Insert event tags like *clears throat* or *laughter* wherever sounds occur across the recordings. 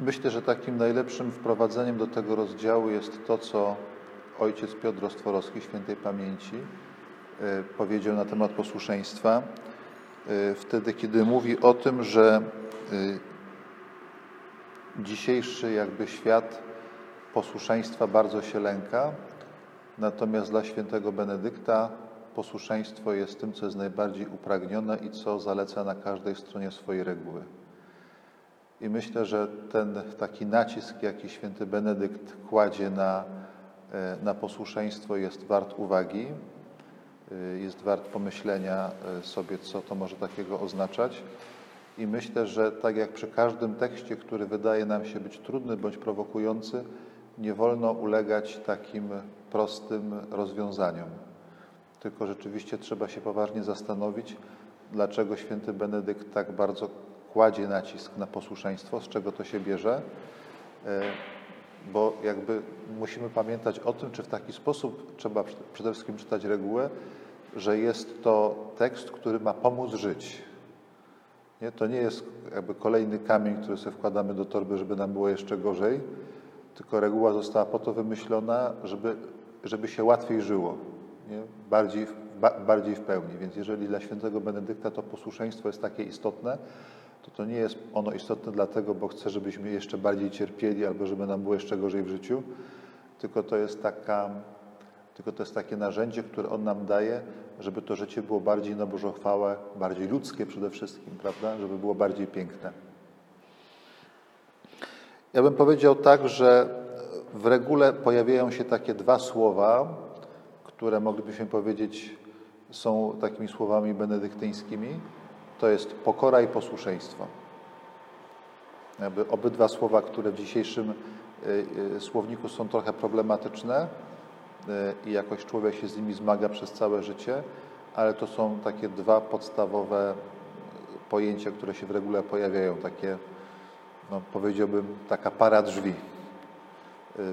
Myślę, że takim najlepszym wprowadzeniem do tego rozdziału jest to, co ojciec Piotr Ostworowski, świętej pamięci, e, powiedział na temat posłuszeństwa. E, wtedy, kiedy mówi o tym, że e, dzisiejszy jakby świat posłuszeństwa bardzo się lęka, natomiast dla świętego Benedykta posłuszeństwo jest tym, co jest najbardziej upragnione i co zaleca na każdej stronie swojej reguły. I myślę, że ten taki nacisk, jaki święty Benedykt kładzie na, e, na posłuszeństwo, jest wart uwagi, e, jest wart pomyślenia e, sobie, co to może takiego oznaczać. I myślę, że tak jak przy każdym tekście, który wydaje nam się być trudny bądź prowokujący, nie wolno ulegać takim prostym rozwiązaniom. Tylko rzeczywiście trzeba się poważnie zastanowić, dlaczego święty Benedykt tak bardzo kładzie nacisk na posłuszeństwo, z czego to się bierze, e, bo jakby musimy pamiętać o tym, czy w taki sposób trzeba przede wszystkim czytać regułę, że jest to tekst, który ma pomóc żyć. Nie? To nie jest jakby kolejny kamień, który sobie wkładamy do torby, żeby nam było jeszcze gorzej, tylko reguła została po to wymyślona, żeby, żeby się łatwiej żyło, nie? Bardziej, ba, bardziej w pełni. Więc jeżeli dla świętego Benedykta to posłuszeństwo jest takie istotne, to to nie jest ono istotne dlatego, bo chce, żebyśmy jeszcze bardziej cierpieli albo żeby nam było jeszcze gorzej w życiu, tylko to jest taka, tylko to jest takie narzędzie, które on nam daje, żeby to życie było bardziej na Bożą chwałę, bardziej ludzkie przede wszystkim, prawda? Żeby było bardziej piękne. Ja bym powiedział tak, że w regule pojawiają się takie dwa słowa, które moglibyśmy powiedzieć są takimi słowami benedyktyńskimi to jest pokora i posłuszeństwo. Jakby obydwa słowa, które w dzisiejszym y, y, słowniku są trochę problematyczne y, i jakoś człowiek się z nimi zmaga przez całe życie, ale to są takie dwa podstawowe pojęcia, które się w regule pojawiają, takie, no powiedziałbym, taka para drzwi,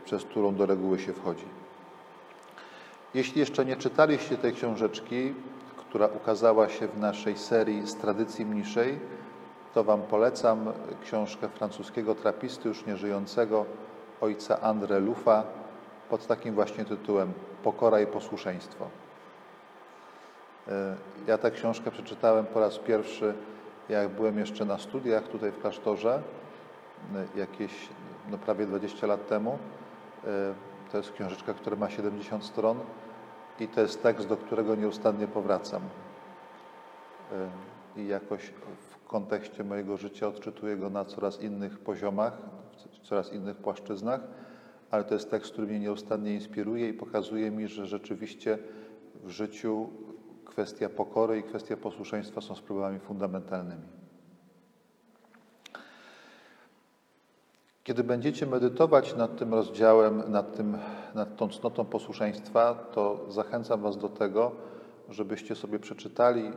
przez którą do reguły się wchodzi. Jeśli jeszcze nie czytaliście tej książeczki, która ukazała się w naszej serii z tradycji mniejszej, to Wam polecam książkę francuskiego trapisty, już nieżyjącego, ojca André Lufa, pod takim właśnie tytułem Pokora i posłuszeństwo. E, ja tę książkę przeczytałem po raz pierwszy, jak byłem jeszcze na studiach tutaj w klasztorze, e, jakieś no prawie 20 lat temu. E, to jest książeczka, która ma 70 stron i to jest tekst, do którego nieustannie powracam. I jakoś w kontekście mojego życia odczytuję go na coraz innych poziomach, w coraz innych płaszczyznach, ale to jest tekst, który mnie nieustannie inspiruje i pokazuje mi, że rzeczywiście w życiu kwestia pokory i kwestia posłuszeństwa są sprawami fundamentalnymi. Kiedy będziecie medytować nad tym rozdziałem, nad, tym, nad tą cnotą posłuszeństwa, to zachęcam Was do tego, żebyście sobie przeczytali,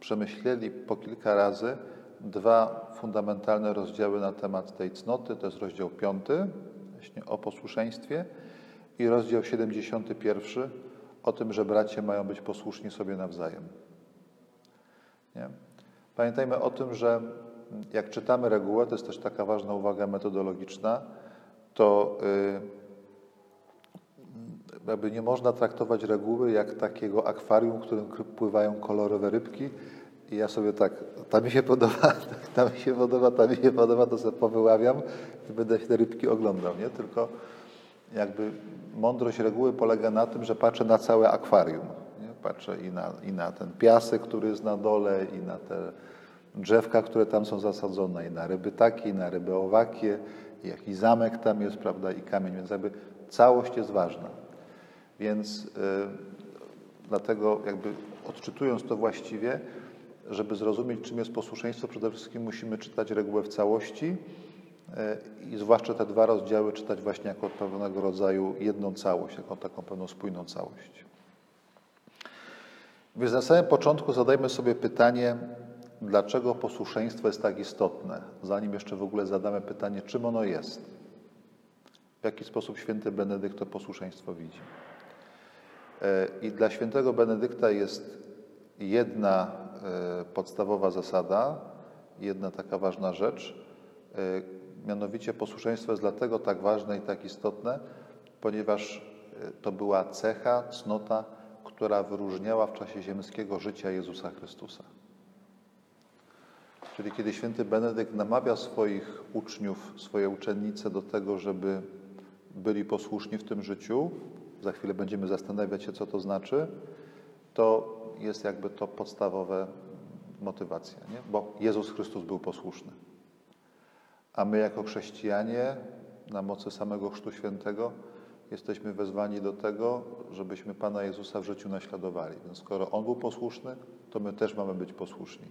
przemyśleli po kilka razy dwa fundamentalne rozdziały na temat tej cnoty. To jest rozdział piąty, właśnie o posłuszeństwie i rozdział 71 o tym, że bracia mają być posłuszni sobie nawzajem. Nie? Pamiętajmy o tym, że jak czytamy regułę, to jest też taka ważna uwaga metodologiczna, to y, jakby nie można traktować reguły jak takiego akwarium, w którym pływają kolorowe rybki i ja sobie tak, ta mi się podoba, *laughs* ta mi się podoba, ta mi się podoba, to sobie powyławiam i będę te rybki oglądał, nie? Tylko jakby mądrość reguły polega na tym, że patrzę na całe akwarium. Nie? Patrzę i na, i na ten piasek, który jest na dole, i na te drzewka, które tam są zasadzone, i na ryby takie, i na ryby owakie, i zamek tam jest, prawda, i kamień, więc jakby całość jest ważna. Więc yy, dlatego jakby odczytując to właściwie, żeby zrozumieć, czym jest posłuszeństwo, przede wszystkim musimy czytać regułę w całości yy, i zwłaszcza te dwa rozdziały czytać właśnie jako pewnego rodzaju jedną całość, jako taką pewną spójną całość. Więc na samym początku zadajmy sobie pytanie, dlaczego posłuszeństwo jest tak istotne, zanim jeszcze w ogóle zadamy pytanie, czym ono jest. W jaki sposób święty Benedykt to posłuszeństwo widzi. E, I dla świętego Benedykta jest jedna e, podstawowa zasada, jedna taka ważna rzecz, e, Mianowicie posłuszeństwo jest dlatego tak ważne i tak istotne, ponieważ to była cecha, cnota, która wyróżniała w czasie ziemskiego życia Jezusa Chrystusa. Czyli kiedy święty Benedykt namawia swoich uczniów, swoje uczennice do tego, żeby byli posłuszni w tym życiu, za chwilę będziemy zastanawiać się, co to znaczy, to jest jakby to podstawowe motywacja, nie? bo Jezus Chrystus był posłuszny. A my jako chrześcijanie na mocy samego Chrztu Świętego jesteśmy wezwani do tego, żebyśmy Pana Jezusa w życiu naśladowali. Więc skoro On był posłuszny, to my też mamy być posłuszni.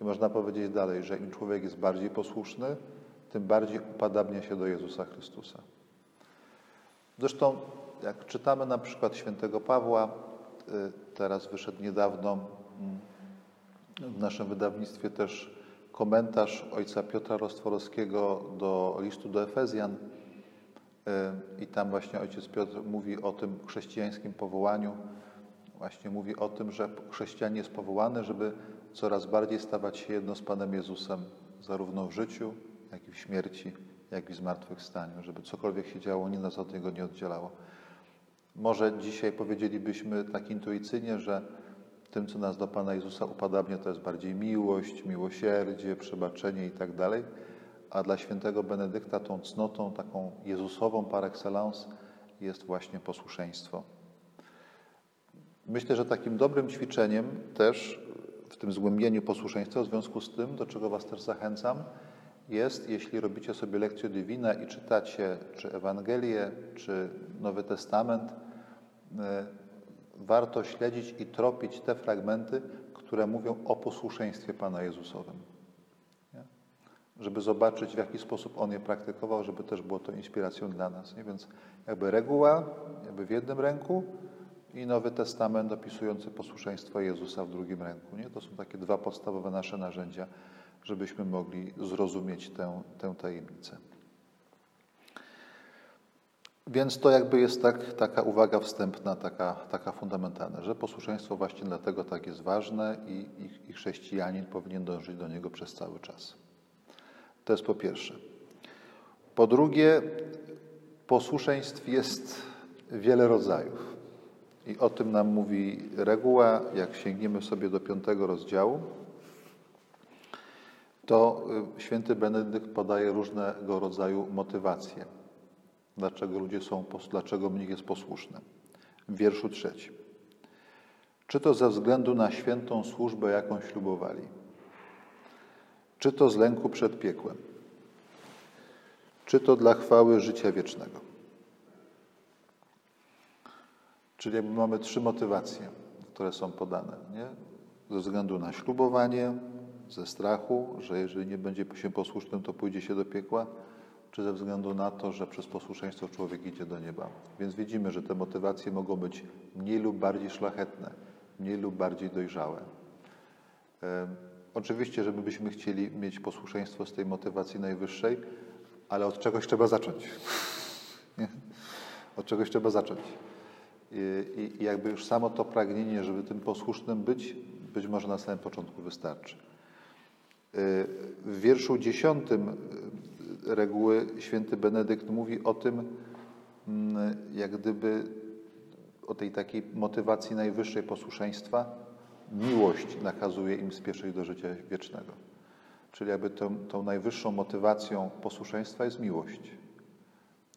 I można powiedzieć dalej, że im człowiek jest bardziej posłuszny, tym bardziej upadabnia się do Jezusa Chrystusa. Zresztą, jak czytamy na przykład świętego Pawła, y, teraz wyszedł niedawno mm, w naszym wydawnictwie też komentarz ojca Piotra Rostworowskiego do listu do Efezjan. Y, I tam właśnie ojciec Piotr mówi o tym chrześcijańskim powołaniu. Właśnie mówi o tym, że chrześcijan jest powołany, żeby coraz bardziej stawać się jedno z Panem Jezusem, zarówno w życiu, jak i w śmierci, jak i w zmartwychwstaniu, żeby cokolwiek się działo, nie nas od Niego nie oddzielało. Może dzisiaj powiedzielibyśmy tak intuicyjnie, że tym, co nas do Pana Jezusa upadabnia, to jest bardziej miłość, miłosierdzie, przebaczenie i tak dalej, a dla świętego Benedykta tą cnotą, taką Jezusową par excellence jest właśnie posłuszeństwo. Myślę, że takim dobrym ćwiczeniem też w tym zgłębieniu posłuszeństwa, w związku z tym, do czego Was też zachęcam, jest, jeśli robicie sobie lekcję Divina i czytacie czy Ewangelię, czy Nowy Testament, e, warto śledzić i tropić te fragmenty, które mówią o posłuszeństwie Pana Jezusowym. Nie? Żeby zobaczyć, w jaki sposób On je praktykował, żeby też było to inspiracją dla nas. Nie? Więc jakby reguła jakby w jednym ręku i Nowy Testament opisujący posłuszeństwo Jezusa w drugim ręku. Nie? To są takie dwa podstawowe nasze narzędzia żebyśmy mogli zrozumieć tę, tę tajemnicę. Więc to jakby jest tak, taka uwaga wstępna, taka, taka fundamentalna, że posłuszeństwo właśnie dlatego tak jest ważne i, i, i chrześcijanin powinien dążyć do niego przez cały czas. To jest po pierwsze. Po drugie, posłuszeństw jest wiele rodzajów. I o tym nam mówi reguła, jak sięgniemy sobie do piątego rozdziału, to y, święty Benedykt podaje różnego rodzaju motywacje, dlaczego ludzie są, dlaczego mnich jest posłuszny. W wierszu trzecim. Czy to ze względu na świętą służbę, jaką ślubowali, czy to z lęku przed piekłem, czy to dla chwały życia wiecznego. Czyli jakby mamy trzy motywacje, które są podane. Nie? Ze względu na ślubowanie, ze strachu, że jeżeli nie będzie się posłusznym, to pójdzie się do piekła, czy ze względu na to, że przez posłuszeństwo człowiek idzie do nieba. Więc widzimy, że te motywacje mogą być mniej lub bardziej szlachetne, mniej lub bardziej dojrzałe. E, oczywiście, żeby byśmy chcieli mieć posłuszeństwo z tej motywacji najwyższej, ale od czegoś trzeba zacząć. *laughs* od czegoś trzeba zacząć. I, jakby już samo to pragnienie, żeby tym posłusznym być, być może na samym początku wystarczy. W wierszu dziesiątym e, reguły święty Benedykt mówi o tym, mm, jak gdyby o tej takiej motywacji najwyższej posłuszeństwa. Miłość nakazuje im spieszyć do życia wiecznego. Czyli jakby tą, tą najwyższą motywacją posłuszeństwa jest miłość.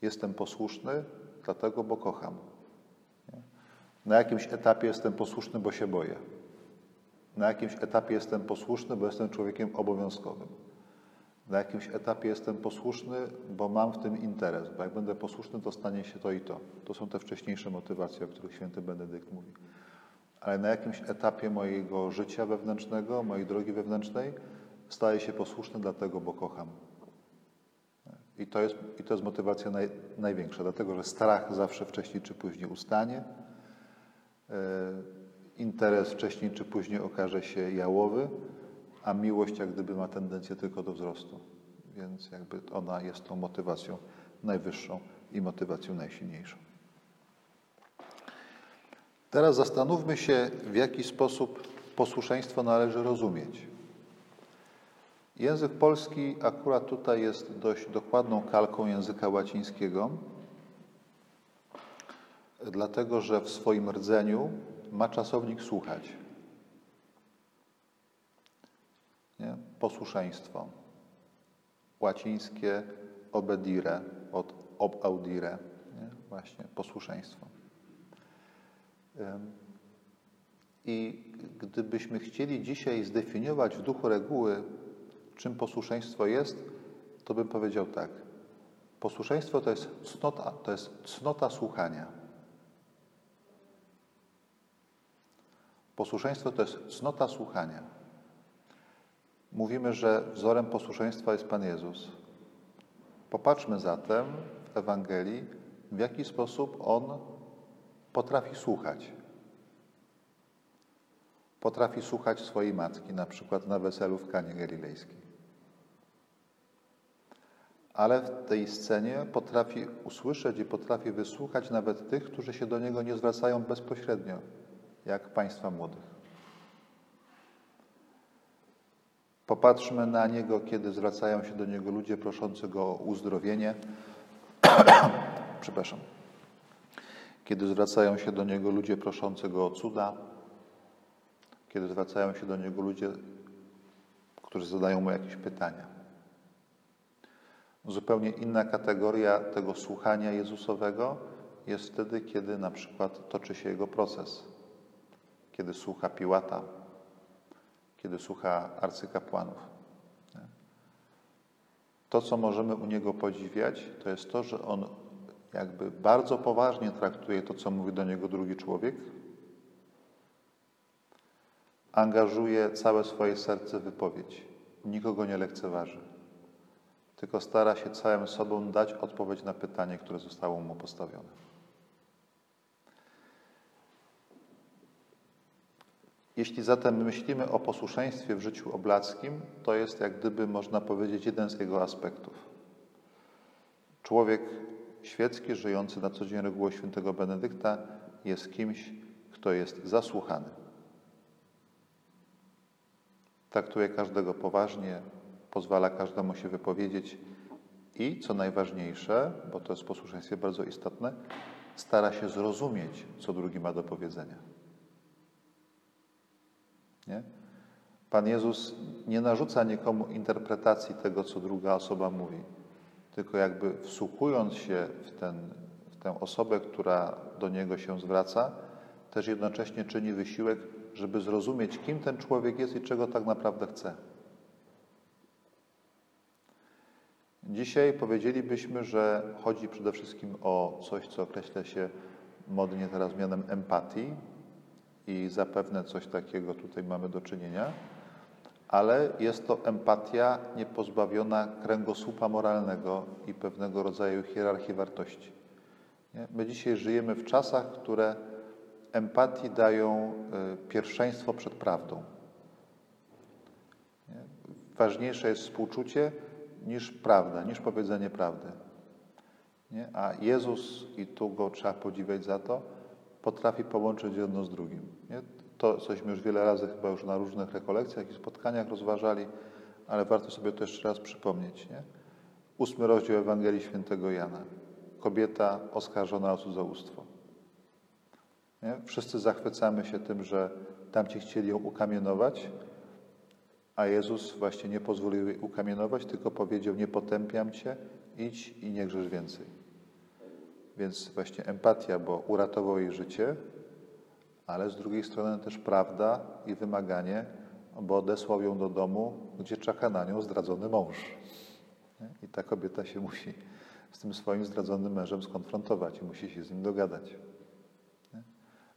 Jestem posłuszny, dlatego, bo kocham. Na jakimś etapie jestem posłuszny, bo się boję. Na jakimś etapie jestem posłuszny, bo jestem człowiekiem obowiązkowym. Na jakimś etapie jestem posłuszny, bo mam w tym interes, bo jak będę posłuszny, to stanie się to i to. To są te wcześniejsze motywacje, o których święty Benedykt mówi. Ale na jakimś etapie mojego życia wewnętrznego, mojej drogi wewnętrznej, staję się posłuszny dlatego, bo kocham. I to jest, i to jest motywacja naj, największa, dlatego że strach zawsze wcześniej czy później ustanie. Yy, interes wcześniej czy później okaże się jałowy, a miłość jak gdyby ma tendencję tylko do wzrostu. Więc jakby ona jest tą motywacją najwyższą i motywacją najsilniejszą. Teraz zastanówmy się, w jaki sposób posłuszeństwo należy rozumieć. Język polski akurat tutaj jest dość dokładną kalką języka łacińskiego, dlatego że w swoim rdzeniu ma czasownik słuchać. Nie? Posłuszeństwo. Łacińskie obedire od ob audire, nie? właśnie posłuszeństwo. I gdybyśmy chcieli dzisiaj zdefiniować w duchu reguły, czym posłuszeństwo jest, to bym powiedział tak. Posłuszeństwo to jest cnota, to jest cnota słuchania. Posłuszeństwo to jest cnota słuchania. Mówimy, że wzorem posłuszeństwa jest Pan Jezus. Popatrzmy zatem w Ewangelii, w jaki sposób On potrafi słuchać. Potrafi słuchać swojej matki, na przykład na weselu w Kanie Galilejskiej. Ale w tej scenie potrafi usłyszeć i potrafi wysłuchać nawet tych, którzy się do Niego nie zwracają bezpośrednio, jak państwa młodych. Popatrzmy na Niego, kiedy zwracają się do Niego ludzie proszący Go o uzdrowienie. *clears throat* Przepraszam. Kiedy zwracają się do Niego ludzie proszący Go o cuda, kiedy zwracają się do Niego ludzie, którzy zadają Mu jakieś pytania. Zupełnie inna kategoria tego słuchania Jezusowego jest wtedy, kiedy na przykład toczy się Jego proces. Kiedy słucha Piłata, kiedy słucha arcykapłanów. To, co możemy u Niego podziwiać, to jest to, że On jakby bardzo poważnie traktuje to, co mówi do Niego drugi człowiek, angażuje całe swoje serce w wypowiedź. Nikogo nie lekceważy, tylko stara się całym sobą dać odpowiedź na pytanie, które zostało mu postawione. Jeśli zatem myślimy o posłuszeństwie w życiu oblackim, to jest jak gdyby można powiedzieć jeden z jego aspektów. Człowiek świecki, żyjący na co dzień regułą świętego Benedykta, jest kimś, kto jest zasłuchany. Traktuje każdego poważnie, pozwala każdemu się wypowiedzieć i, co najważniejsze, bo to jest w posłuszeństwie bardzo istotne, stara się zrozumieć, co drugi ma do powiedzenia. Nie? Pan Jezus nie narzuca nikomu interpretacji tego, co druga osoba mówi, tylko jakby wsłuchując się w, ten, w tę osobę, która do Niego się zwraca, też jednocześnie czyni wysiłek, żeby zrozumieć, kim ten człowiek jest i czego tak naprawdę chce. Dzisiaj powiedzielibyśmy, że chodzi przede wszystkim o coś, co określa się modnie teraz mianem empatii, i zapewne coś takiego tutaj mamy do czynienia, ale jest to empatia niepozbawiona kręgosłupa moralnego i pewnego rodzaju hierarchii wartości. My dzisiaj żyjemy w czasach, które empatii dają y, pierwszeństwo przed prawdą. Nie? Ważniejsze jest współczucie niż prawda, niż powiedzenie prawdy. Nie? A Jezus, i tu go trzeba podziwiać za to, potrafi połączyć jedno z drugim. Nie? To cośmy już wiele razy chyba już na różnych rekolekcjach i spotkaniach rozważali, ale warto sobie to jeszcze raz przypomnieć. Nie? Ósmy rozdział Ewangelii Świętego Jana. Kobieta oskarżona o cudzołóstwo. Nie? Wszyscy zachwycamy się tym, że tamci chcieli ją ukamienować, a Jezus właśnie nie pozwolił jej ukamienować, tylko powiedział: Nie potępiam cię, idź i nie grzesz więcej. Więc właśnie empatia, bo uratował jej życie, ale z drugiej strony też prawda i wymaganie, bo odesłał ją do domu, gdzie czeka na nią zdradzony mąż. I ta kobieta się musi z tym swoim zdradzonym mężem skonfrontować i musi się z nim dogadać.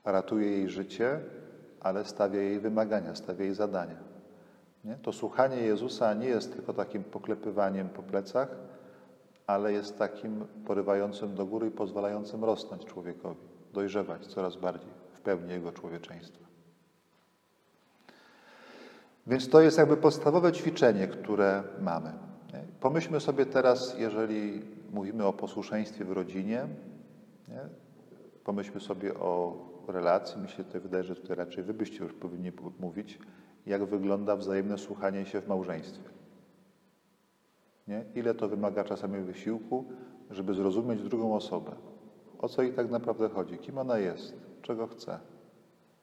Ratuje jej życie, ale stawia jej wymagania, stawia jej zadania. Nie? To słuchanie Jezusa nie jest tylko takim poklepywaniem po plecach, ale jest takim porywającym do góry i pozwalającym rosnąć człowiekowi, dojrzewać coraz bardziej w pełni jego człowieczeństwa. Więc to jest jakby podstawowe ćwiczenie, które mamy. Pomyślmy sobie teraz, jeżeli mówimy o posłuszeństwie w rodzinie, nie? pomyślmy sobie o relacji. Mi się to wydaje, że tutaj raczej wy byście już powinni mówić, jak wygląda wzajemne słuchanie się w małżeństwie. Nie? Ile to wymaga czasami wysiłku, żeby zrozumieć drugą osobę. O co jej tak naprawdę chodzi? Kim ona jest? Czego chce?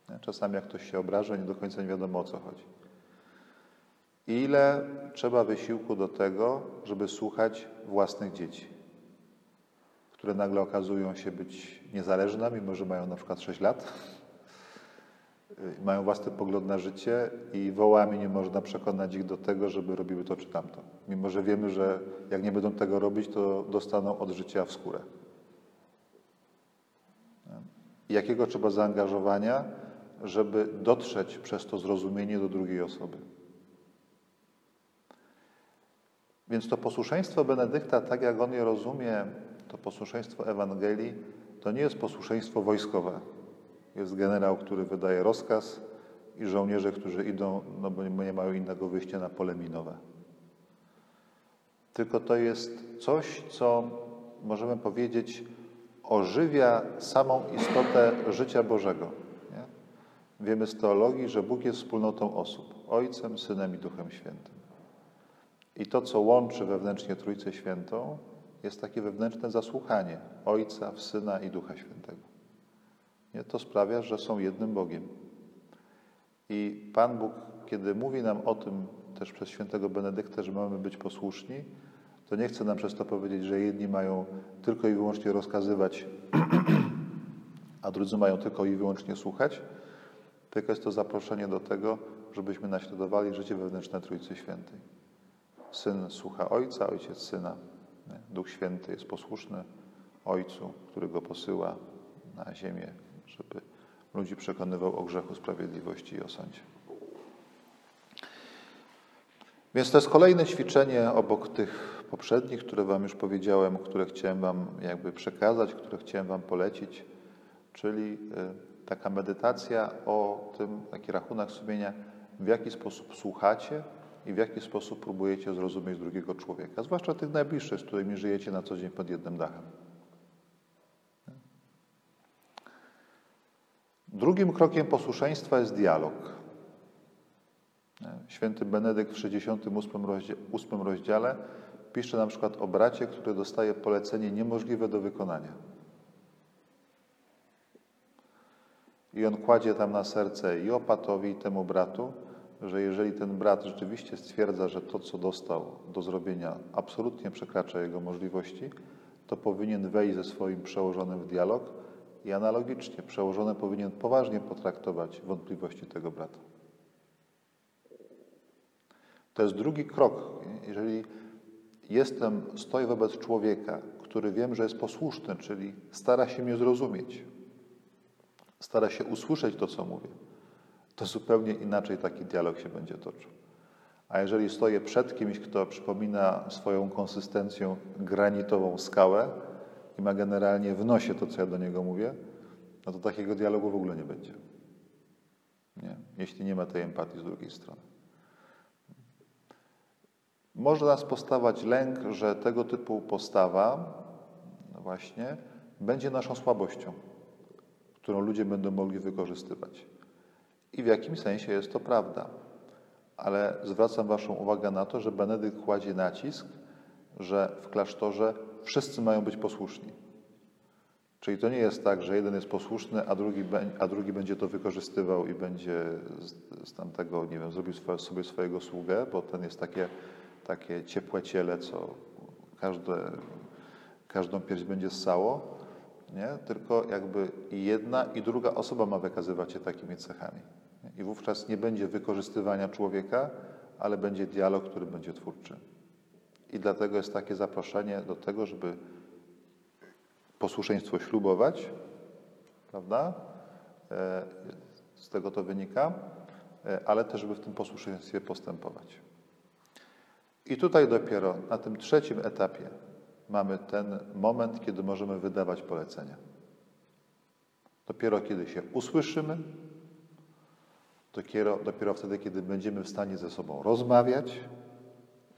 Nie? Czasami jak ktoś się obraża, nie do końca nie wiadomo o co chodzi. Ile trzeba wysiłku do tego, żeby słuchać własnych dzieci, które nagle okazują się być niezależne, mimo że mają na przykład 6 lat, mają własny pogląd na życie i wołami nie można przekonać ich do tego, żeby robiły to czy tamto. Mimo, że wiemy, że jak nie będą tego robić, to dostaną od życia w skórę. Jakiego trzeba zaangażowania, żeby dotrzeć przez to zrozumienie do drugiej osoby? Więc to posłuszeństwo Benedykta, tak jak on je rozumie, to posłuszeństwo Ewangelii, to nie jest posłuszeństwo wojskowe. Jest generał, który wydaje rozkaz i żołnierze, którzy idą, no bo nie mają innego wyjścia na pole minowe. Tylko to jest coś, co możemy powiedzieć ożywia samą istotę życia Bożego. Nie? Wiemy z teologii, że Bóg jest wspólnotą osób, Ojcem, Synem i Duchem Świętym. I to, co łączy wewnętrznie Trójcę Świętą, jest takie wewnętrzne zasłuchanie Ojca, w Syna i Ducha Świętego. Nie? To sprawia, że są jednym Bogiem. I Pan Bóg, kiedy mówi nam o tym też przez świętego Benedykta, że mamy być posłuszni, to nie chce nam przez to powiedzieć, że jedni mają tylko i wyłącznie rozkazywać, *clears throat* a drudzy mają tylko i wyłącznie słuchać, tylko jest to zaproszenie do tego, żebyśmy naśladowali życie wewnętrzne Trójcy Świętej. Syn słucha Ojca, Ojciec Syna. Duch Święty jest posłuszny Ojcu, który go posyła na ziemię, żeby ludzi przekonywał o grzechu, sprawiedliwości i o sądzie. Więc to jest kolejne ćwiczenie obok tych poprzednich, które Wam już powiedziałem, które chciałem Wam jakby przekazać, które chciałem Wam polecić, czyli y, taka medytacja o tym, taki rachunek sumienia, w jaki sposób słuchacie i w jaki sposób próbujecie zrozumieć drugiego człowieka, zwłaszcza tych najbliższych, z którymi żyjecie na co dzień pod jednym dachem. Drugim krokiem posłuszeństwa jest dialog. Święty Benedykt w 68 rozdziale, 8 rozdziale pisze na przykład o bracie, który dostaje polecenie niemożliwe do wykonania. I on kładzie tam na serce i opatowi, i temu bratu, że jeżeli ten brat rzeczywiście stwierdza, że to, co dostał do zrobienia, absolutnie przekracza jego możliwości, to powinien wejść ze swoim przełożonym w dialog i analogicznie przełożony powinien poważnie potraktować wątpliwości tego brata. To jest drugi krok. Jeżeli jestem, stoję wobec człowieka, który wiem, że jest posłuszny, czyli stara się mnie zrozumieć, stara się usłyszeć to, co mówię, to zupełnie inaczej taki dialog się będzie toczył. A jeżeli stoję przed kimś, kto przypomina swoją konsystencją granitową skałę i ma generalnie w nosie to, co ja do niego mówię, no to takiego dialogu w ogóle nie będzie. Nie? Jeśli nie ma tej empatii z drugiej strony. Może nas postawać lęk, że tego typu postawa no właśnie będzie naszą słabością, którą ludzie będą mogli wykorzystywać. I w jakimś sensie jest to prawda. Ale zwracam Waszą uwagę na to, że Benedykt kładzie nacisk, że w klasztorze wszyscy mają być posłuszni. Czyli to nie jest tak, że jeden jest posłuszny, a drugi, a drugi będzie to wykorzystywał i będzie z, z tamtego, nie wiem, zrobił sobie swojego sługę, bo ten jest takie takie ciepłe ciele, co każde, każdą pierś będzie ssało, nie? tylko jakby jedna i druga osoba ma wykazywać się takimi cechami. I wówczas nie będzie wykorzystywania człowieka, ale będzie dialog, który będzie twórczy. I dlatego jest takie zaproszenie do tego, żeby posłuszeństwo ślubować, prawda? E, z tego to wynika, e, ale też, żeby w tym posłuszeństwie postępować. I tutaj dopiero na tym trzecim etapie mamy ten moment, kiedy możemy wydawać polecenia. Dopiero kiedy się usłyszymy, dopiero, dopiero wtedy, kiedy będziemy w stanie ze sobą rozmawiać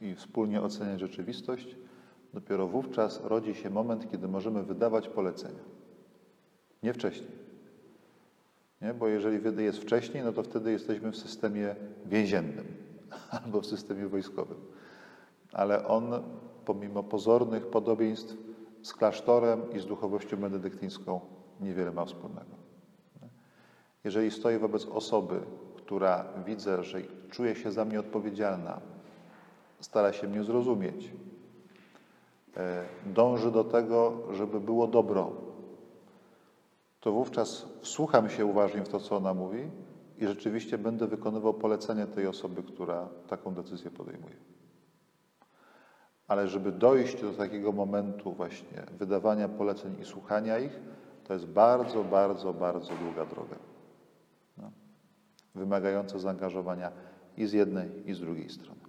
i wspólnie oceniać rzeczywistość, dopiero wówczas rodzi się moment, kiedy możemy wydawać polecenia. Nie wcześniej. Nie? Bo jeżeli jest wcześniej, no to wtedy jesteśmy w systemie więziennym albo w systemie wojskowym. Ale on, pomimo pozornych podobieństw z klasztorem i z duchowością benedyktyńską, niewiele ma wspólnego. Jeżeli stoję wobec osoby, która widzę, że czuje się za mnie odpowiedzialna, stara się mnie zrozumieć, e, dąży do tego, żeby było dobro, to wówczas wsłucham się uważnie w to, co ona mówi i rzeczywiście będę wykonywał polecenia tej osoby, która taką decyzję podejmuje. Ale żeby dojść do takiego momentu właśnie wydawania poleceń i słuchania ich, to jest bardzo, bardzo, bardzo długa droga. No. Wymagająca zaangażowania i z jednej, i z drugiej strony.